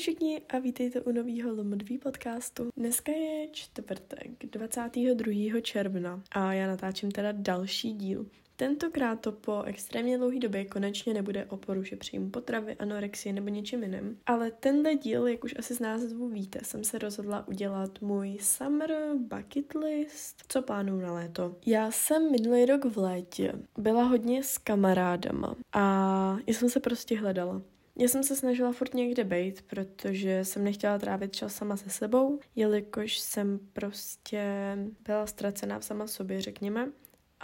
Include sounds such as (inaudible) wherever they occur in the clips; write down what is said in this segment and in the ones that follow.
všichni a vítejte u nového Lomodví podcastu. Dneska je čtvrtek, 22. června a já natáčím teda další díl. Tentokrát to po extrémně dlouhé době konečně nebude o poruše příjmu potravy, anorexie nebo něčím jiným. Ale tenhle díl, jak už asi z názvu víte, jsem se rozhodla udělat můj summer bucket list, co plánuju na léto. Já jsem minulý rok v létě byla hodně s kamarádama a já jsem se prostě hledala. Já jsem se snažila furt někde být, protože jsem nechtěla trávit čas sama se sebou, jelikož jsem prostě byla ztracená v sama sobě, řekněme.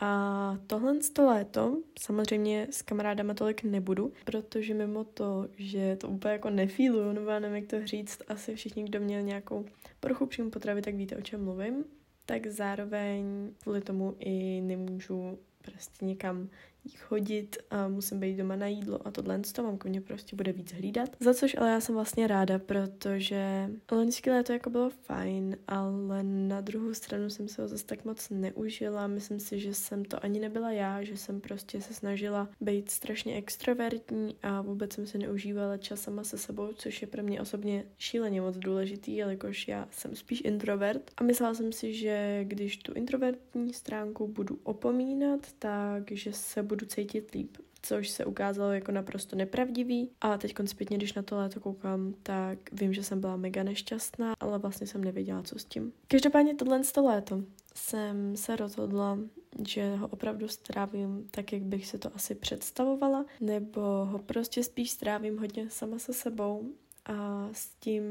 A tohle z to léto samozřejmě s kamarádama tolik nebudu, protože mimo to, že to úplně jako nefíluju, nebo já nevím, jak to říct, asi všichni, kdo měl nějakou poruchu příjmu potravy, tak víte, o čem mluvím, tak zároveň kvůli tomu i nemůžu prostě někam chodit a musím být doma na jídlo a tohle to mamka mě prostě bude víc hlídat. Za což ale já jsem vlastně ráda, protože loňské léto jako bylo fajn, ale na druhou stranu jsem se ho zase tak moc neužila. Myslím si, že jsem to ani nebyla já, že jsem prostě se snažila být strašně extrovertní a vůbec jsem se neužívala čas sama se sebou, což je pro mě osobně šíleně moc důležitý, jelikož já jsem spíš introvert a myslela jsem si, že když tu introvertní stránku budu opomínat, tak že se budu budu cítit líp což se ukázalo jako naprosto nepravdivý. A teď zpětně, když na to léto koukám, tak vím, že jsem byla mega nešťastná, ale vlastně jsem nevěděla, co s tím. Každopádně tohle to léto jsem se rozhodla, že ho opravdu strávím tak, jak bych se to asi představovala, nebo ho prostě spíš strávím hodně sama se sebou a s tím,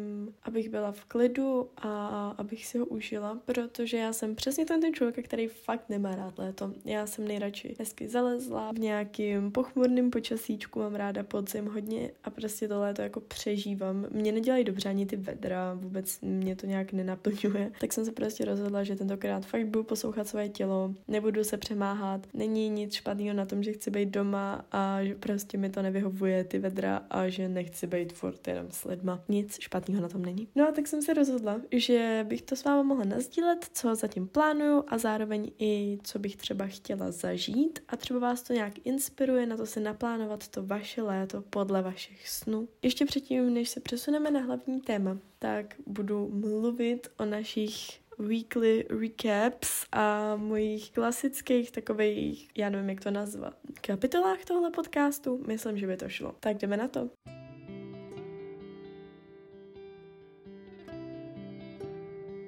abych byla v klidu a abych si ho užila, protože já jsem přesně ten, ten člověk, který fakt nemá rád léto. Já jsem nejradši hezky zalezla v nějakým pochmurným počasíčku, mám ráda podzim hodně a prostě to léto jako přežívám. Mě nedělají dobře ani ty vedra, vůbec mě to nějak nenaplňuje. Tak jsem se prostě rozhodla, že tentokrát fakt budu poslouchat své tělo, nebudu se přemáhat, není nic špatného na tom, že chci být doma a že prostě mi to nevyhovuje ty vedra a že nechci být furt jenom s lidma. Nic špatného na tom není. No a tak jsem se rozhodla, že bych to s váma mohla nazdílet, co zatím plánuju a zároveň i co bych třeba chtěla zažít a třeba vás to nějak inspiruje na to si naplánovat to vaše léto podle vašich snů. Ještě předtím, než se přesuneme na hlavní téma, tak budu mluvit o našich weekly recaps a mojich klasických takových, já nevím, jak to nazvat, kapitolách tohle podcastu. Myslím, že by to šlo. Tak jdeme na to.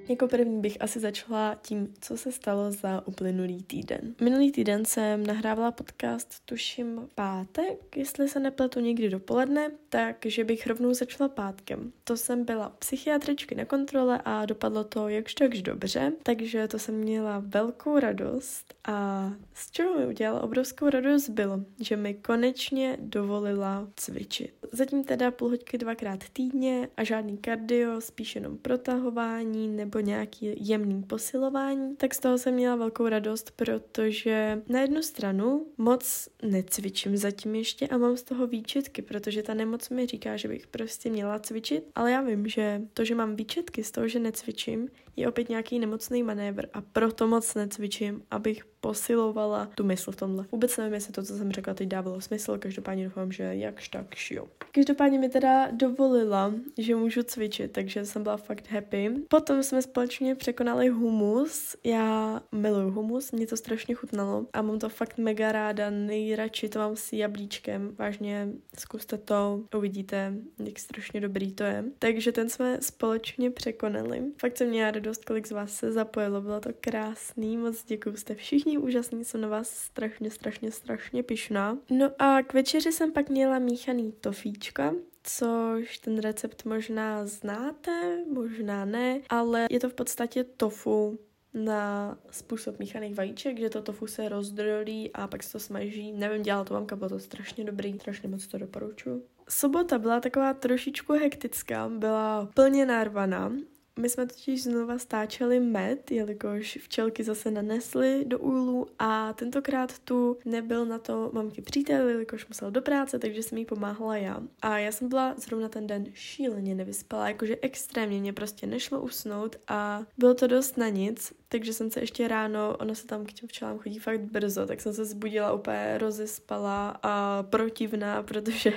Jako první bych asi začala tím, co se stalo za uplynulý týden. Minulý týden jsem nahrávala podcast, tuším pátek, jestli se nepletu někdy dopoledne, takže bych rovnou začala pátkem. To jsem byla psychiatričky na kontrole a dopadlo to jakž takž dobře, takže to jsem měla velkou radost a z čeho mi udělala obrovskou radost bylo, že mi konečně dovolila cvičit. Zatím teda půl hoďky dvakrát týdně a žádný kardio, spíš jenom protahování nebo jako nějaký jemný posilování, tak z toho jsem měla velkou radost, protože na jednu stranu moc necvičím zatím ještě a mám z toho výčitky, protože ta nemoc mi říká, že bych prostě měla cvičit, ale já vím, že to, že mám výčitky z toho, že necvičím, je opět nějaký nemocný manévr a proto moc necvičím, abych posilovala tu mysl v tomhle. Vůbec nevím, jestli to, co jsem řekla, teď dávalo smysl, každopádně doufám, že jakž tak jo. Každopádně mi teda dovolila, že můžu cvičit, takže jsem byla fakt happy. Potom jsme společně překonali humus. Já miluju humus, mě to strašně chutnalo a mám to fakt mega ráda, nejradši to mám s jablíčkem. Vážně zkuste to, uvidíte, jak strašně dobrý to je. Takže ten jsme společně překonali. Fakt jsem měla kolik z vás se zapojilo, bylo to krásný, moc děkuji, jste všichni úžasní, jsem na vás strašně, strašně, strašně pišná. No a k večeři jsem pak měla míchaný tofíčka, což ten recept možná znáte, možná ne, ale je to v podstatě tofu na způsob míchaných vajíček, že to tofu se rozdrolí a pak se to smaží. Nevím, dělala to mamka, bylo to strašně dobrý, strašně moc to doporučuji. Sobota byla taková trošičku hektická, byla plně narvaná my jsme totiž znova stáčeli med, jelikož včelky zase nanesly do úlu a tentokrát tu nebyl na to mamky přítel, jelikož musel do práce, takže jsem jí pomáhala já. A já jsem byla zrovna ten den šíleně nevyspala, jakože extrémně mě prostě nešlo usnout a bylo to dost na nic, takže jsem se ještě ráno, ona se tam k těm včelám chodí fakt brzo, tak jsem se zbudila úplně rozespala a protivná, (laughs) protože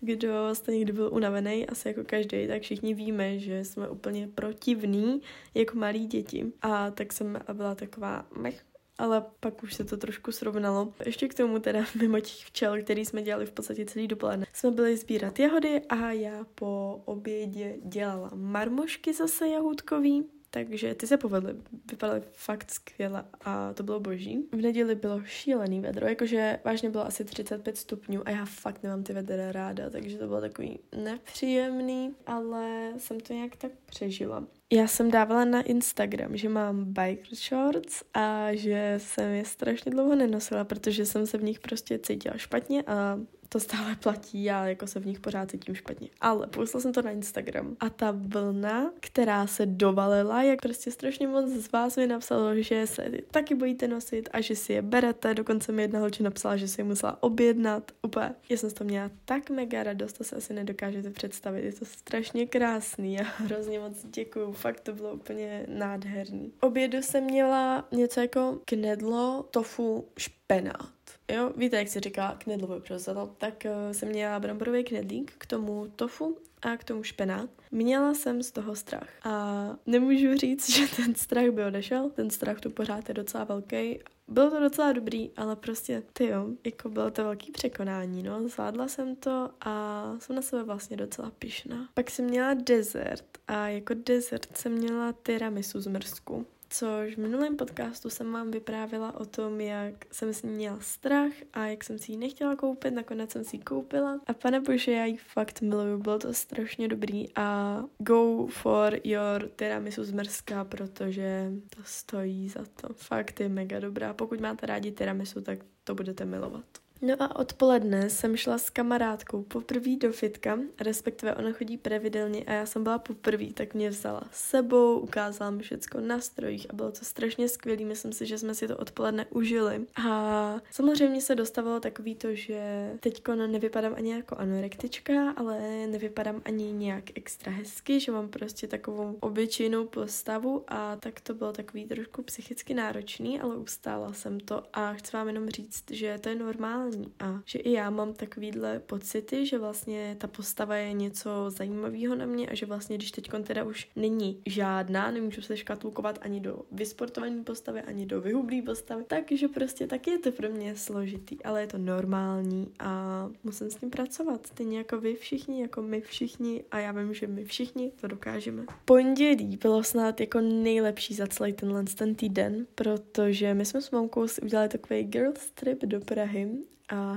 kdo jste někdy byl unavený, asi jako každý, tak všichni víme, že jsme úplně protivní jako malí děti. A tak jsem byla taková mech, ale pak už se to trošku srovnalo. Ještě k tomu teda (laughs) mimo těch včel, který jsme dělali v podstatě celý dopoledne, jsme byli sbírat jahody a já po obědě dělala marmošky zase jahůdkový, takže ty se povedly, vypadaly fakt skvěle a to bylo boží. V neděli bylo šílený vedro, jakože vážně bylo asi 35 stupňů a já fakt nemám ty vedra ráda, takže to bylo takový nepříjemný, ale jsem to nějak tak přežila. Já jsem dávala na Instagram, že mám biker shorts a že jsem je strašně dlouho nenosila, protože jsem se v nich prostě cítila špatně a to stále platí, já jako se v nich pořád cítím špatně. Ale poslala jsem to na Instagram a ta vlna, která se dovalila, jak prostě strašně moc z vás mi napsalo, že se taky bojíte nosit a že si je berete. Dokonce mi jedna holčina napsala, že si je musela objednat. Úplně. Já jsem toho měla tak mega radost, to se asi nedokážete představit. Je to strašně krásný a (laughs) hrozně moc děkuju. Fakt to bylo úplně nádherný. Obědu jsem měla něco jako knedlo, tofu, špenát Jo, víte, jak se říká knedlové prozadlo, tak uh, jsem měla bramborový knedlík, k tomu tofu a k tomu špenát. Měla jsem z toho strach a nemůžu říct, že ten strach by odešel, ten strach tu pořád je docela velký. Bylo to docela dobrý, ale prostě, ty jo, jako bylo to velký překonání, no. Zvládla jsem to a jsem na sebe vlastně docela pišná. Pak jsem měla dezert a jako dezert jsem měla tiramisu z mrzku což v minulém podcastu jsem vám vyprávila o tom, jak jsem s ní měla strach a jak jsem si ji nechtěla koupit, nakonec jsem si ji koupila a pane bože, já ji fakt miluju, bylo to strašně dobrý a go for your tiramisu z Mrska, protože to stojí za to. Fakt je mega dobrá. Pokud máte rádi tiramisu, tak to budete milovat. No a odpoledne jsem šla s kamarádkou poprvé do fitka, respektive ona chodí pravidelně a já jsem byla poprvé, tak mě vzala s sebou, ukázala mi všechno na strojích a bylo to strašně skvělé. Myslím si, že jsme si to odpoledne užili. A samozřejmě se dostavilo takový to, že teď nevypadám ani jako anorektička, ale nevypadám ani nějak extra hezky, že mám prostě takovou obyčejnou postavu a tak to bylo takový trošku psychicky náročný, ale ustála jsem to a chci vám jenom říct, že to je normální normální a že i já mám takovýhle pocity, že vlastně ta postava je něco zajímavého na mě a že vlastně, když teď teda už není žádná, nemůžu se škatulkovat ani do vysportované postavy, ani do vyhublé postavy, takže prostě taky je to pro mě složitý, ale je to normální a musím s tím pracovat. Stejně jako vy všichni, jako my všichni a já vím, že my všichni to dokážeme. Pondělí bylo snad jako nejlepší za celý tenhle ten týden, protože my jsme s mamkou si udělali takový girls trip do Prahy a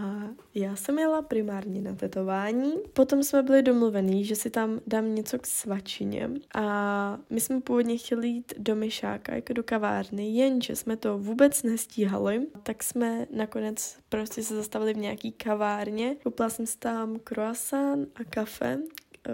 já jsem jela primárně na tetování. Potom jsme byli domluvení, že si tam dám něco k svačině. A my jsme původně chtěli jít do Myšáka, jako do kavárny, jenže jsme to vůbec nestíhali. Tak jsme nakonec prostě se zastavili v nějaký kavárně. Koupila jsem si tam croissant a kafe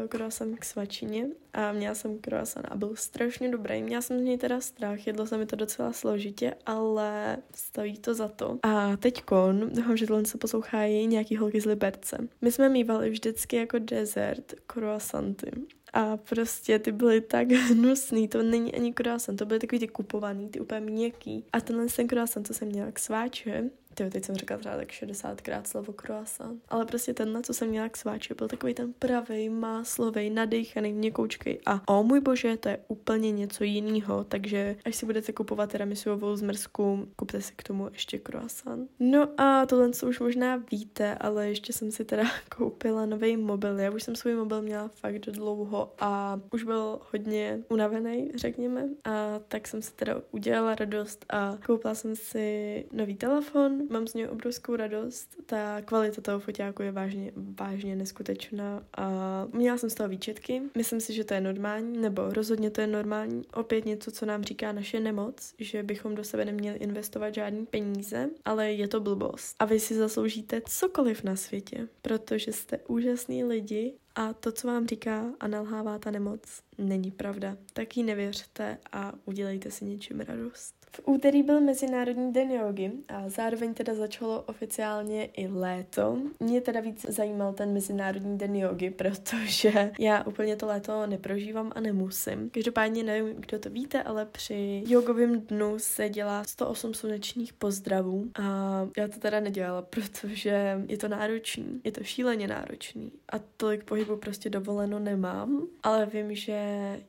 croissant k svačině a měla jsem croissant a byl strašně dobrý. Měla jsem z něj teda strach, jedlo se mi to docela složitě, ale stojí to za to. A teďkon, doufám, že tohle se poslouchají nějaký holky z Liberce. My jsme mývali vždycky jako dezert croissanty. A prostě ty byly tak hnusný, to není ani croissant, to byly takový ty kupovaný, ty úplně měkký. A tenhle ten croissant, co jsem měla k sváče, Tyjo, teď jsem řekla třeba tak 60krát slovo croissant. Ale prostě tenhle, co jsem měla k sváči, byl takový ten pravý, máslový, nadýchaný, měkoučkej. A o můj bože, to je úplně něco jiného. Takže až si budete kupovat tiramisovou zmrzku, kupte si k tomu ještě croissant. No a tohle co už možná víte, ale ještě jsem si teda (laughs) koupila nový mobil. Já už jsem svůj mobil měla fakt dlouho a už byl hodně unavený, řekněme. A tak jsem si teda udělala radost a koupila jsem si nový telefon, mám z něj obrovskou radost. Ta kvalita toho foťáku je vážně, vážně neskutečná a měla jsem z toho výčetky. Myslím si, že to je normální, nebo rozhodně to je normální. Opět něco, co nám říká naše nemoc, že bychom do sebe neměli investovat žádný peníze, ale je to blbost. A vy si zasloužíte cokoliv na světě, protože jste úžasní lidi a to, co vám říká a nalhává ta nemoc, není pravda. Tak jí nevěřte a udělejte si něčím radost. V úterý byl Mezinárodní den jogy a zároveň teda začalo oficiálně i léto. Mě teda víc zajímal ten Mezinárodní den jogy, (laughs) protože já úplně to léto neprožívám a nemusím. Každopádně nevím, kdo to víte, ale při jogovém dnu se dělá 108 slunečních pozdravů a já to teda nedělala, (laughs) protože je to náročný, je to šíleně náročný a tolik pohybu prostě dovoleno nemám, ale vím, že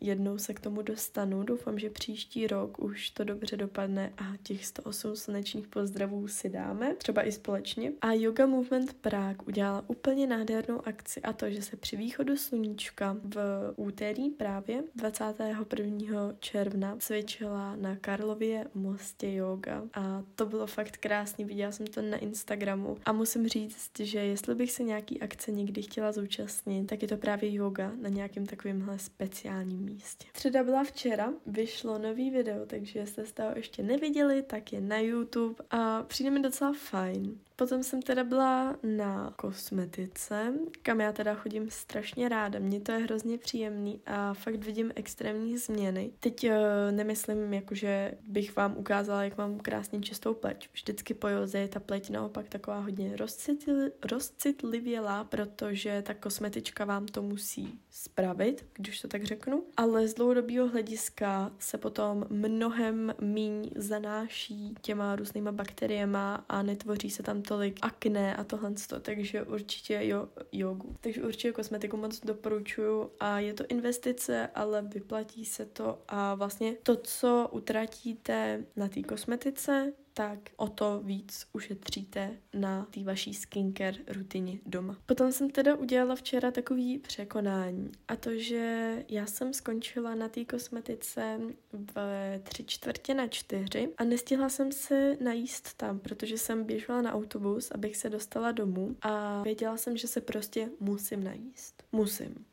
jednou se k tomu dostanu. Doufám, že příští rok už to dobře dopadne a těch 108 slunečních pozdravů si dáme, třeba i společně. A Yoga Movement Prague udělala úplně nádhernou akci a to, že se při východu sluníčka v úterý právě 21. června cvičila na Karlově mostě yoga a to bylo fakt krásný, viděla jsem to na Instagramu a musím říct, že jestli bych se nějaký akce někdy chtěla zúčastnit, tak je to právě yoga na nějakém takovémhle speciálním místě. Středa byla včera, vyšlo nový video, takže jestli jste ho ještě neviděli, tak je na YouTube a přijde mi docela fajn. Potom jsem teda byla na kosmetice, kam já teda chodím strašně ráda. Mně to je hrozně příjemný a fakt vidím extrémní změny. Teď uh, nemyslím, jakože bych vám ukázala, jak mám krásně čistou pleť. Vždycky po joze je ta pleť naopak taková hodně rozcitli, rozcitlivělá, protože ta kosmetička vám to musí spravit, když to tak řeknu. Ale z dlouhodobého hlediska se potom mnohem míň zanáší těma různýma bakteriema a netvoří se tam tolik akné a tohle, takže určitě jo, jogu. Takže určitě kosmetiku moc doporučuju a je to investice, ale vyplatí se to a vlastně to, co utratíte na té kosmetice, tak o to víc ušetříte na té vaší skincare rutině doma. Potom jsem teda udělala včera takový překonání a to, že já jsem skončila na té kosmetice v tři čtvrtě na čtyři a nestihla jsem se najíst tam, protože jsem běžela na autobus, abych se dostala domů a věděla jsem, že se prostě musím najíst. Musím.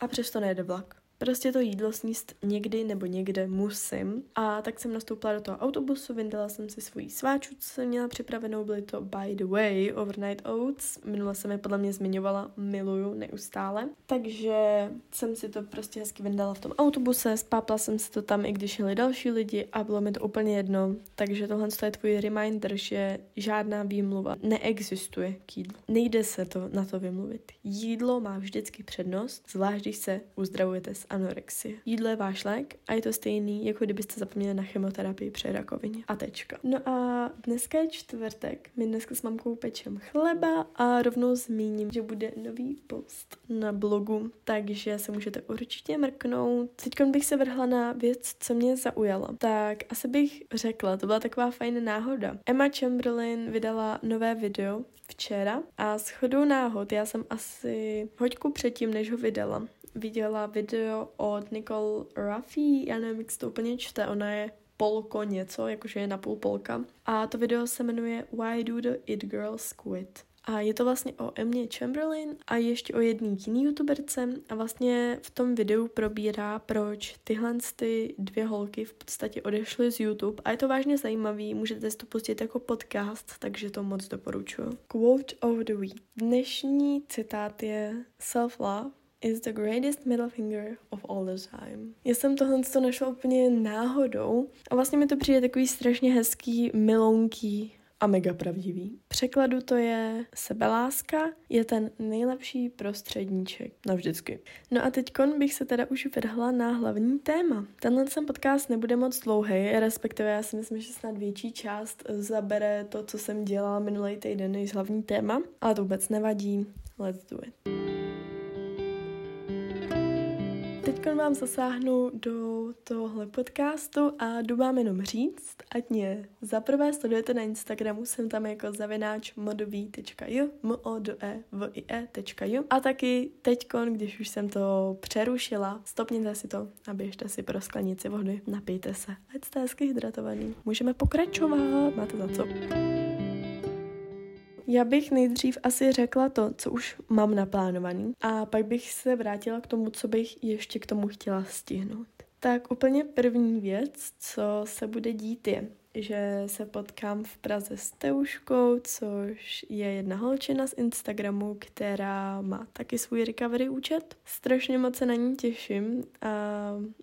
A přesto nejde vlak. Prostě to jídlo sníst někdy nebo někde musím. A tak jsem nastoupila do toho autobusu, vyndala jsem si svoji sváču, co jsem měla připravenou, byly to by the way overnight oats. Minule jsem je podle mě zmiňovala, miluju neustále. Takže jsem si to prostě hezky vyndala v tom autobuse, spápla jsem si to tam, i když jeli další lidi a bylo mi to úplně jedno. Takže tohle je tvůj reminder, že žádná výmluva neexistuje k jídlu. Nejde se to na to vymluvit. Jídlo má vždycky přednost, zvlášť když se uzdravujete s anorexie. Jídlo je váš lék a je to stejný, jako kdybyste zapomněli na chemoterapii při rakovině. A tečka. No a dneska je čtvrtek. My dneska s mamkou pečem chleba a rovnou zmíním, že bude nový post na blogu, takže se můžete určitě mrknout. Teď bych se vrhla na věc, co mě zaujala. Tak asi bych řekla, to byla taková fajn náhoda. Emma Chamberlain vydala nové video včera a s chodou náhod já jsem asi hoďku předtím, než ho vydala, viděla video od Nicole Ruffy, já nevím, jak to úplně čte, ona je polko něco, jakože je napůl polka. A to video se jmenuje Why Do The It Girls Quit. A je to vlastně o Emě Chamberlain a ještě o jedné jiný youtuberce a vlastně v tom videu probírá, proč tyhle ty dvě holky v podstatě odešly z YouTube a je to vážně zajímavý, můžete si to pustit jako podcast, takže to moc doporučuji. Quote of the week. Dnešní citát je Self-love is the greatest middle finger of all the time. Já jsem tohle to našla úplně náhodou a vlastně mi to přijde takový strašně hezký, milonký a mega pravdivý. Překladu to je sebeláska je ten nejlepší prostředníček navždycky. No a teď bych se teda už vrhla na hlavní téma. Tenhle sem podcast nebude moc dlouhý, respektive já si myslím, že snad větší část zabere to, co jsem dělala minulý týden, než hlavní téma, ale to vůbec nevadí. Let's do it. Teď vám zasáhnu do tohle podcastu a jdu vám jenom říct, ať mě zaprvé sledujete na Instagramu, jsem tam jako zavináč modový.ju, m o d e v i e.ju a taky teďkon, když už jsem to přerušila, stopněte si to a běžte si pro sklenici vody, napijte se, ať jste hezky hydratovaný. Můžeme pokračovat, máte za co. Já bych nejdřív asi řekla to, co už mám naplánovaný a pak bych se vrátila k tomu, co bych ještě k tomu chtěla stihnout. Tak úplně první věc, co se bude dít je, že se potkám v Praze s Teuškou, což je jedna holčina z Instagramu, která má taky svůj recovery účet. Strašně moc se na ní těším a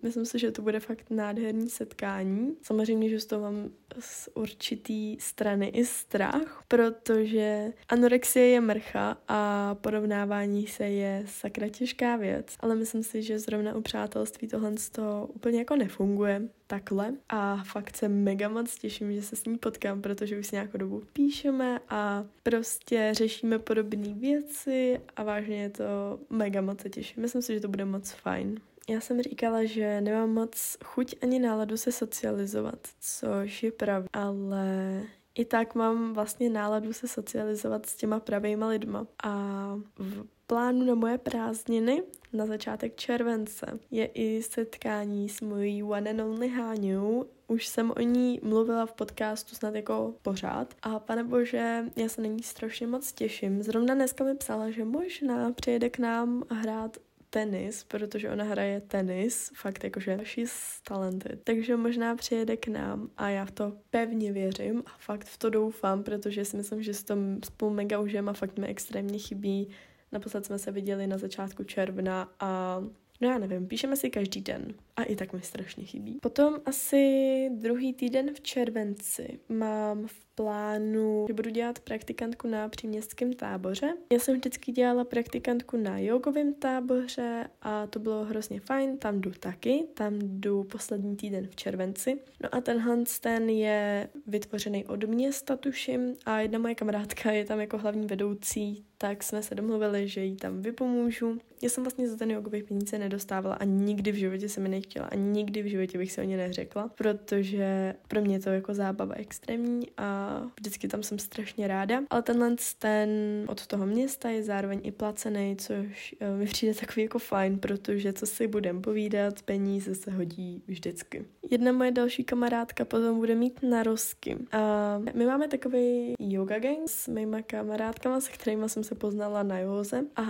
myslím si, že to bude fakt nádherný setkání. Samozřejmě, že z toho mám z určitý strany i strach, protože anorexie je mrcha a porovnávání se je sakra těžká věc, ale myslím si, že zrovna u přátelství tohle to úplně jako nefunguje takhle a fakt se mega moc těším, že se s ní potkám, protože už si nějakou dobu píšeme a prostě řešíme podobné věci a vážně je to mega moc se těším. Myslím si, že to bude moc fajn. Já jsem říkala, že nemám moc chuť ani náladu se socializovat, což je pravda, ale i tak mám vlastně náladu se socializovat s těma pravýma lidma. A v plánu na moje prázdniny na začátek července je i setkání s mojí one and only Háňou. Už jsem o ní mluvila v podcastu snad jako pořád. A pane bože, já se na ní strašně moc těším. Zrovna dneska mi psala, že možná přijede k nám hrát tenis, protože ona hraje tenis, fakt jakože she's talented. Takže možná přijede k nám a já v to pevně věřím a fakt v to doufám, protože si myslím, že s tom spolu mega užijeme a fakt mi extrémně chybí. Naposled jsme se viděli na začátku června a No já nevím, píšeme si každý den a i tak mi strašně chybí. Potom asi druhý týden v červenci mám plánu, že budu dělat praktikantku na příměstském táboře. Já jsem vždycky dělala praktikantku na jogovém táboře a to bylo hrozně fajn, tam jdu taky, tam jdu poslední týden v červenci. No a tenhle ten je vytvořený od města, tuším, a jedna moje kamarádka je tam jako hlavní vedoucí, tak jsme se domluvili, že jí tam vypomůžu. Já jsem vlastně za ten jogový peníze nedostávala a nikdy v životě se mi nechtěla a nikdy v životě bych si o ně neřekla, protože pro mě je to jako zábava extrémní a vždycky tam jsem strašně ráda. Ale tenhle ten od toho města je zároveň i placený, což eh, mi přijde takový jako fajn, protože co si budem povídat, peníze se hodí vždycky. Jedna moje další kamarádka potom bude mít narozky. A my máme takový yoga gang s mýma kamarádkama, se kterými jsem se poznala na józe. A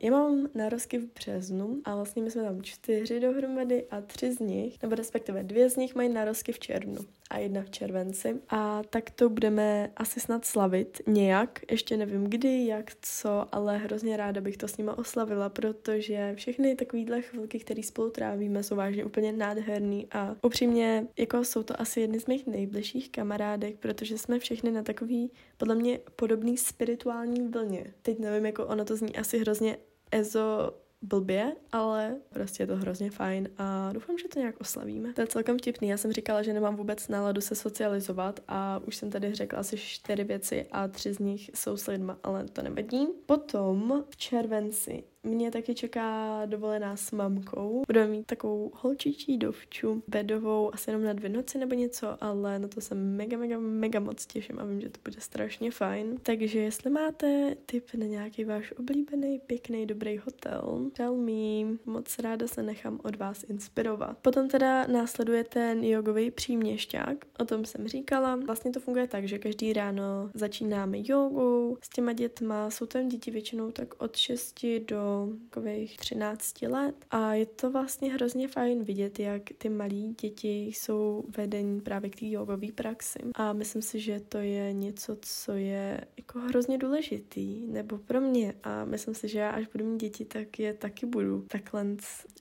já mám narozky v březnu a vlastně my jsme tam čtyři dohromady a tři z nich, nebo respektive dvě z nich mají narozky v červnu a jedna v červenci. A tak to budeme asi snad slavit nějak. Ještě nevím kdy, jak, co, ale hrozně ráda bych to s nima oslavila, protože všechny takovýhle chvilky, které spolu trávíme, jsou vážně úplně nádherný a upřímně jako jsou to asi jedny z mých nejbližších kamarádek, protože jsme všechny na takový podle mě podobný spirituální vlně. Teď nevím, jako ono to zní asi hrozně ezo blbě, ale prostě je to hrozně fajn a doufám, že to nějak oslavíme. To je celkem vtipný. Já jsem říkala, že nemám vůbec náladu se socializovat a už jsem tady řekla asi čtyři věci a tři z nich jsou s lidma, ale to nevadí. Potom v červenci mě taky čeká dovolená s mamkou. Budeme mít takovou holčičí dovču, bedovou, asi jenom na dvě noci nebo něco, ale na to se mega, mega, mega moc těším a vím, že to bude strašně fajn. Takže jestli máte tip na nějaký váš oblíbený, pěkný, dobrý hotel, tell me, moc ráda se nechám od vás inspirovat. Potom teda následuje ten jogový příměšťák, o tom jsem říkala. Vlastně to funguje tak, že každý ráno začínáme jogu s těma dětma, jsou tam děti většinou tak od 6 do takových 13 let a je to vlastně hrozně fajn vidět, jak ty malí děti jsou vedení právě k té jogové praxi. A myslím si, že to je něco, co je jako hrozně důležitý, nebo pro mě. A myslím si, že já až budu mít děti, tak je taky budu takhle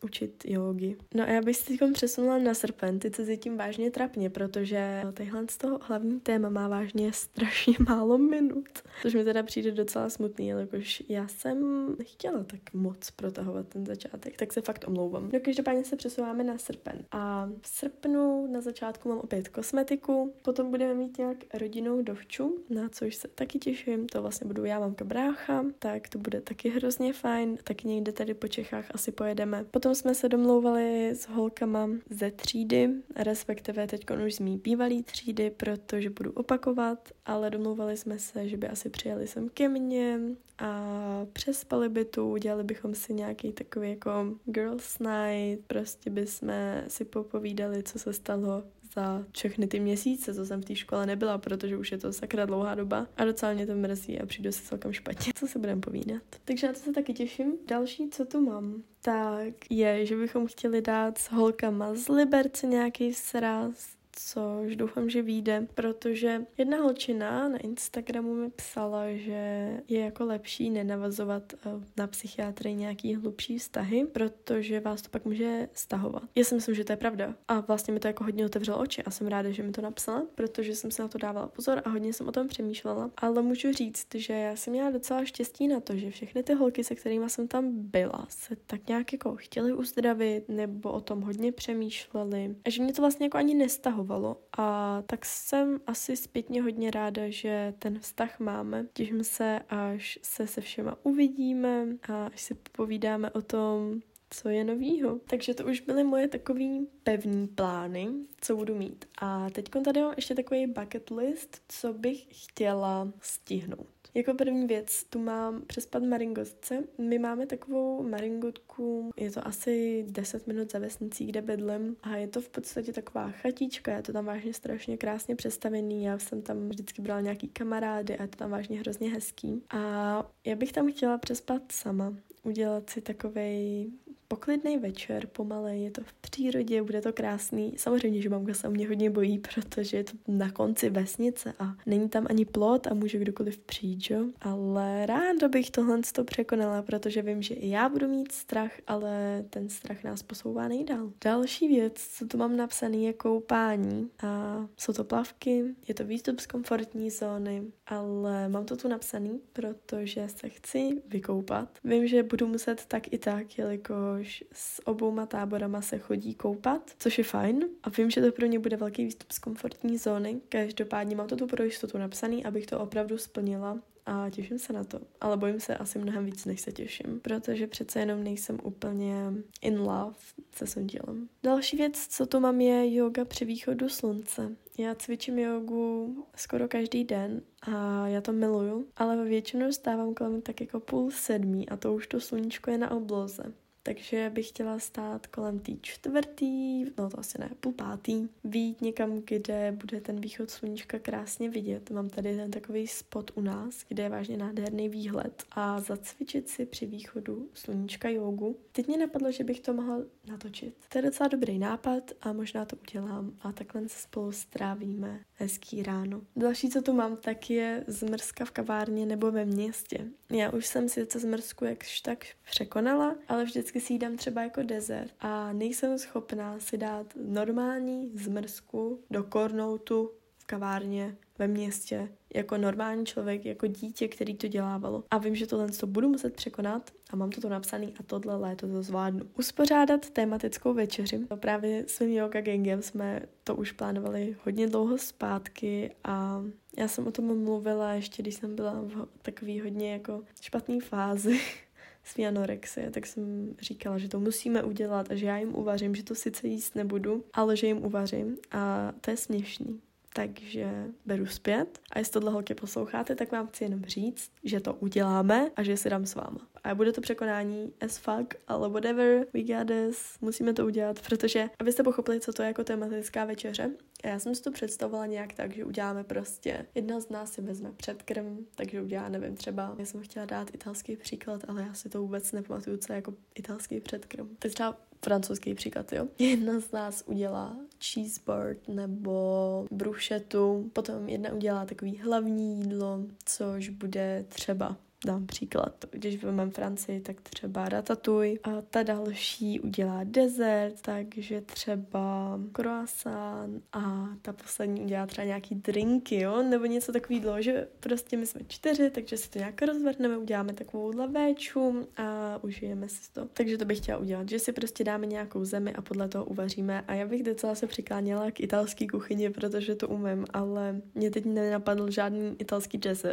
učit jogi. No a já bych se teď přesunula na srpen, ty se tím vážně trapně, protože tenhle z toho hlavní téma má vážně strašně málo minut, což mi teda přijde docela smutný, jelikož já jsem nechtěla tak moc protahovat ten začátek, tak se fakt omlouvám. No každopádně se přesouváme na srpen. A v srpnu na začátku mám opět kosmetiku, potom budeme mít nějak rodinnou dovču, na což se taky těším, to vlastně budu já, mamka, brácha, tak to bude taky hrozně fajn, taky někde tady po Čechách asi pojedeme. Potom jsme se domlouvali s holkama ze třídy, respektive teď už z mý bývalý třídy, protože budu opakovat, ale domlouvali jsme se, že by asi přijeli sem ke mně a přespali by tu, udělali bychom si nějaký takový jako girls night, prostě bychom si popovídali, co se stalo za všechny ty měsíce, co jsem v té škole nebyla, protože už je to sakra dlouhá doba a docela mě to mrzí a přijdu si celkem špatně. Co se budeme povídat? Takže na to se taky těším. Další, co tu mám, tak je, že bychom chtěli dát s holkama z Liberce nějaký sraz, což doufám, že vyjde, protože jedna holčina na Instagramu mi psala, že je jako lepší nenavazovat eh, na psychiatry nějaký hlubší vztahy, protože vás to pak může stahovat. Já si myslím, že to je pravda. A vlastně mi to jako hodně otevřelo oči a jsem ráda, že mi to napsala, protože jsem se na to dávala pozor a hodně jsem o tom přemýšlela. Ale můžu říct, že já jsem měla docela štěstí na to, že všechny ty holky, se kterými jsem tam byla, se tak nějak jako chtěli uzdravit nebo o tom hodně přemýšleli a že mě to vlastně jako ani nestahovalo. A tak jsem asi zpětně hodně ráda, že ten vztah máme. Těším se, až se se všema uvidíme a až si povídáme o tom, co je novýho. Takže to už byly moje takový pevný plány, co budu mít. A teď tady mám ještě takový bucket list, co bych chtěla stihnout. Jako první věc, tu mám přespat maringotce. My máme takovou maringotku, je to asi 10 minut za vesnicí, kde bydlím a je to v podstatě taková chatička, je to tam vážně strašně krásně přestavený, já jsem tam vždycky brala nějaký kamarády a je to tam vážně hrozně hezký. A já bych tam chtěla přespat sama, udělat si takovej poklidný večer, pomalej, je to v přírodě, bude to krásný. Samozřejmě, že mamka se o mě hodně bojí, (laughs) protože je to na konci vesnice a není tam ani plot a může kdokoliv přijít, jo? Ale ráda bych tohle to překonala, protože vím, že i já budu mít strach, ale ten strach nás posouvá nejdál. Další věc, co tu mám napsaný, je koupání a jsou to plavky, je to výstup z komfortní zóny, ale mám to tu napsaný, protože se chci vykoupat. Vím, že budu muset tak i tak, jelikož jelikož s obouma táborama se chodí koupat, což je fajn. A vím, že to pro ně bude velký výstup z komfortní zóny. Každopádně mám to tu pro jistotu napsaný, abych to opravdu splnila a těším se na to. Ale bojím se asi mnohem víc, než se těším, protože přece jenom nejsem úplně in love se svým tělem. Další věc, co tu mám, je yoga při východu slunce. Já cvičím jogu skoro každý den a já to miluju, ale většinou stávám kolem tak jako půl sedmí a to už to sluníčko je na obloze. Takže bych chtěla stát kolem té čtvrtý, no to asi ne, půl pátý, vít někam, kde bude ten východ sluníčka krásně vidět. Mám tady ten takový spot u nás, kde je vážně nádherný výhled a zacvičit si při východu sluníčka jogu. Teď mě napadlo, že bych to mohla natočit. To je docela dobrý nápad a možná to udělám a takhle se spolu strávíme hezký ráno. Další, co tu mám, tak je zmrzka v kavárně nebo ve městě. Já už jsem sice zmrzku jakž tak překonala, ale vždycky si ji dám třeba jako dezert a nejsem schopná si dát normální zmrzku do kornoutu v kavárně ve městě jako normální člověk, jako dítě, který to dělávalo. A vím, že tohle to budu muset překonat a mám to tu napsaný a tohle léto to zvládnu. Uspořádat tematickou večeři. Právě svým yoga gangem jsme to už plánovali hodně dlouho zpátky a já jsem o tom mluvila ještě, když jsem byla v takový hodně jako špatný fázi (laughs) svý anorexie, tak jsem říkala, že to musíme udělat a že já jim uvařím, že to sice jíst nebudu, ale že jim uvařím a to je směšný takže beru zpět. A jestli tohle holky posloucháte, tak vám chci jenom říct, že to uděláme a že si dám s váma. A bude to překonání as fuck, ale whatever, we got this, musíme to udělat, protože abyste pochopili, co to je jako tematická večeře, já jsem si to představovala nějak tak, že uděláme prostě, jedna z nás si vezme předkrm, takže udělá, nevím, třeba, já jsem chtěla dát italský příklad, ale já si to vůbec nepamatuju, co je jako italský předkrm. Tak třeba francouzský příklad, jo. (laughs) Jedna z nás udělá cheeseboard nebo brušetu, potom jedna udělá takový hlavní jídlo, což bude třeba dám příklad, když vezmeme Francii, tak třeba ratatouille. A ta další udělá dezert, takže třeba croissant a ta poslední udělá třeba nějaký drinky, jo, nebo něco takového, že prostě my jsme čtyři, takže si to nějak rozvrhneme, uděláme takovou lavéču a užijeme si to. Takže to bych chtěla udělat, že si prostě dáme nějakou zemi a podle toho uvaříme. A já bych docela se přikláněla k italské kuchyni, protože to umím, ale mě teď nenapadl žádný italský jazz, uh,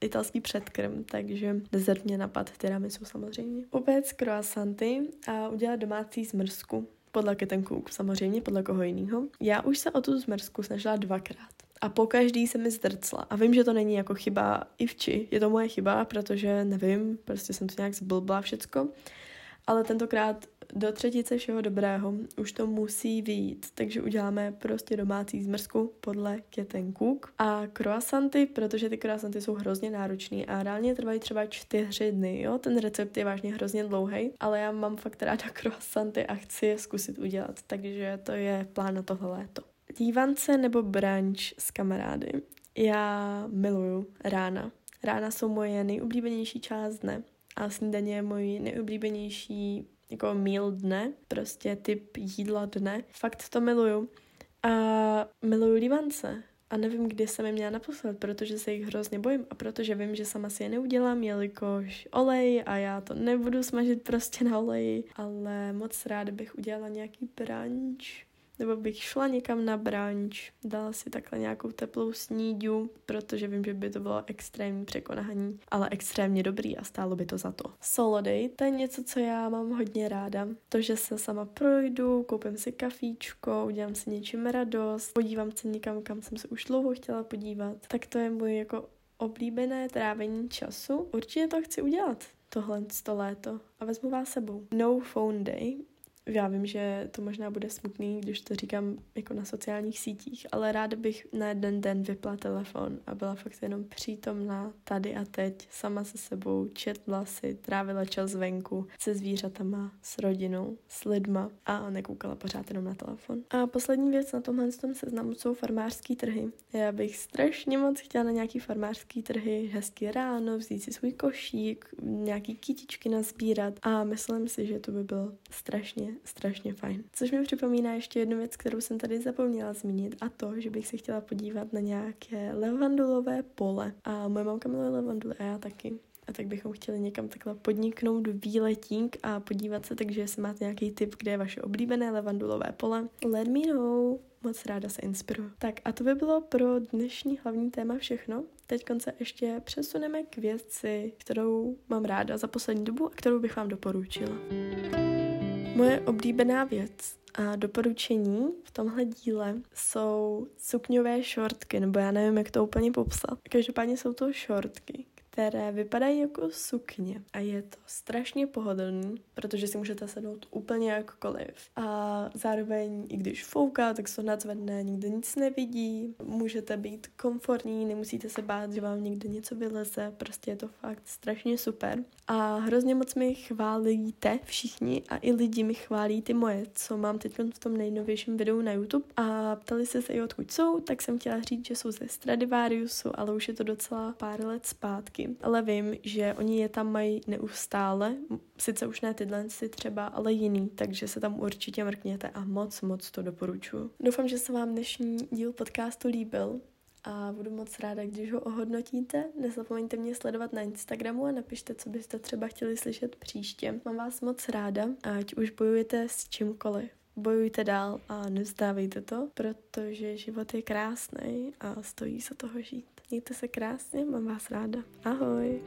italský předkrm, takže dezert mě napad tiramisu samozřejmě. Upéct croissanty a udělat domácí zmrzku. Podle Cook, samozřejmě, podle koho jiného. Já už se o tu zmrzku snažila dvakrát. A po každý se mi zdrcla. A vím, že to není jako chyba Ivči. Je to moje chyba, protože nevím, prostě jsem to nějak zblbla všecko. Ale tentokrát do třetice všeho dobrého už to musí vyjít, takže uděláme prostě domácí zmrzku podle Keten Cook a croissanty, protože ty croissanty jsou hrozně náročný a reálně trvají třeba čtyři dny, jo, ten recept je vážně hrozně dlouhý, ale já mám fakt ráda (laughs) croissanty a chci je zkusit udělat, takže to je plán na tohle léto. dívance nebo brunch s kamarády. Já miluju rána. Rána jsou moje nejoblíbenější část dne a snídaně je můj nejoblíbenější jako meal dne, prostě typ jídla dne. Fakt to miluju. A miluju lívance. A nevím, kdy jsem je měla naposled, protože se jich hrozně bojím a protože vím, že sama si je neudělám, jelikož olej a já to nebudu smažit prostě na oleji, ale moc ráda bych udělala nějaký brunch nebo bych šla někam na brunch, dala si takhle nějakou teplou sníďu, protože vím, že by to bylo extrémní překonání, ale extrémně dobrý a stálo by to za to. Solo day, to je něco, co já mám hodně ráda. To, že se sama projdu, koupím si kafíčko, udělám si něčím radost, podívám se někam, kam jsem se už dlouho chtěla podívat, tak to je můj jako oblíbené trávení času. Určitě to chci udělat tohle to léto a vezmu vás sebou. No phone day já vím, že to možná bude smutný, když to říkám jako na sociálních sítích, ale ráda bych na jeden den vypla telefon a byla fakt jenom přítomná tady a teď, sama se sebou, četla si, trávila čas venku se zvířatama, s rodinou, s lidma a nekoukala pořád jenom na telefon. A poslední věc na tomhle tom seznamu jsou farmářský trhy. Já bych strašně moc chtěla na nějaký farmářský trhy, hezky ráno, vzít si svůj košík, nějaký kytičky nazbírat a myslím si, že to by bylo strašně strašně fajn. Což mi připomíná ještě jednu věc, kterou jsem tady zapomněla zmínit a to, že bych se chtěla podívat na nějaké levandulové pole. A moje mamka miluje levanduly a já taky. A tak bychom chtěli někam takhle podniknout výletík a podívat se, takže jestli máte nějaký tip, kde je vaše oblíbené levandulové pole, let me know. Moc ráda se inspiruju. Tak a to by bylo pro dnešní hlavní téma všechno. Teď se ještě přesuneme k věci, kterou mám ráda za poslední dobu a kterou bych vám doporučila. Moje oblíbená věc a doporučení v tomhle díle jsou sukňové šortky, nebo já nevím, jak to úplně popsat. Každopádně jsou to šortky, které vypadají jako sukně. A je to strašně pohodlný, protože si můžete sednout úplně jakkoliv. A zároveň, i když fouká, tak se nadzvedne, nikdo nic nevidí, můžete být komfortní, nemusíte se bát, že vám někde něco vyleze, prostě je to fakt strašně super. A hrozně moc mi chválíte všichni a i lidi mi chválí ty moje, co mám teď v tom nejnovějším videu na YouTube. A ptali se se i odkud jsou, tak jsem chtěla říct, že jsou ze Stradivariusu, ale už je to docela pár let zpátky ale vím, že oni je tam mají neustále, sice už ne tyhle si třeba, ale jiný, takže se tam určitě mrkněte a moc, moc to doporučuji. Doufám, že se vám dnešní díl podcastu líbil a budu moc ráda, když ho ohodnotíte. Nezapomeňte mě sledovat na Instagramu a napište, co byste třeba chtěli slyšet příště. Mám vás moc ráda, ať už bojujete s čímkoliv. Bojujte dál a nevzdávejte to, protože život je krásný a stojí se toho žít. Mějte se krásně, mám vás ráda. Ahoy!